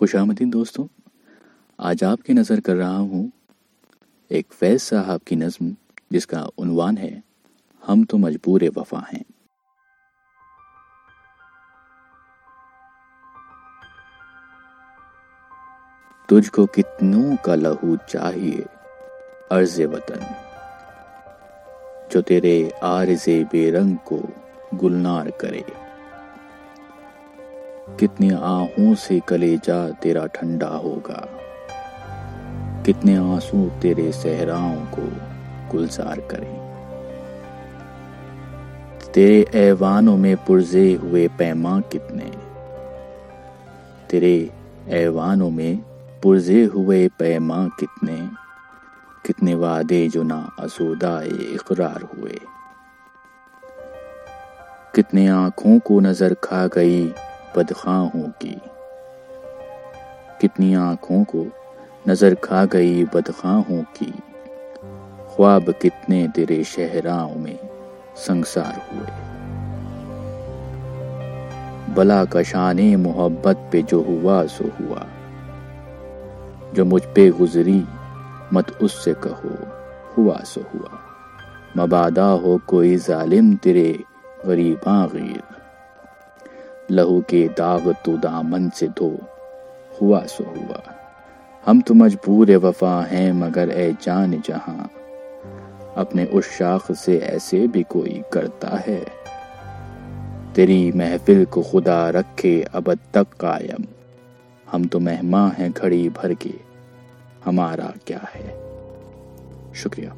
खुश दोस्तों, आज आपकी नज़र कर रहा हूँ एक फैज साहब की नज़म जिसका उनवान है, हम तो मजबूर वफा हैं। तुझको कितनों का लहू चाहिए, अर्ज़ वतन, जो तेरे आरजे बेरंग को गुलनार करे। कितने आहों से कलेजा तेरा ठंडा होगा। कितने आँसू तेरे सहराओं को गुलजार करें। तेरे ऐवानों में पुरजे हुए पैमा कितने? तेरे ऐवानों में पुरजे हुए पैमा कितने? कितने वादे जो ना असोदा इकरार हुए? कितने आँखों को नज़र खा गई बदखाहों की। कितनी आँखों को नज़र खा गई बदखाहों की। ख्वाब कितने तेरे शहराओं में संसार हुए। बला कशाने मोहब्बत पे जो हुआ, सो हुआ। जो मुझ पे गुजरी, मत उससे कहो, हुआ, सो हुआ। मबादा हो कोई जालिम तेरे गरीबा गीर। लहू के दाग तो दामन से धो। हुआ सो हुआ। हम तो मजबूर वफा हैं, मगर ए जान जहाँ। अपने उस शाख से ऐसे भी कोई करता है। तेरी महफिल को खुदा रखे अब तक कायम। हम तो मेहमान हैं घड़ी भर के। हमारा क्या है? शुक्रिया।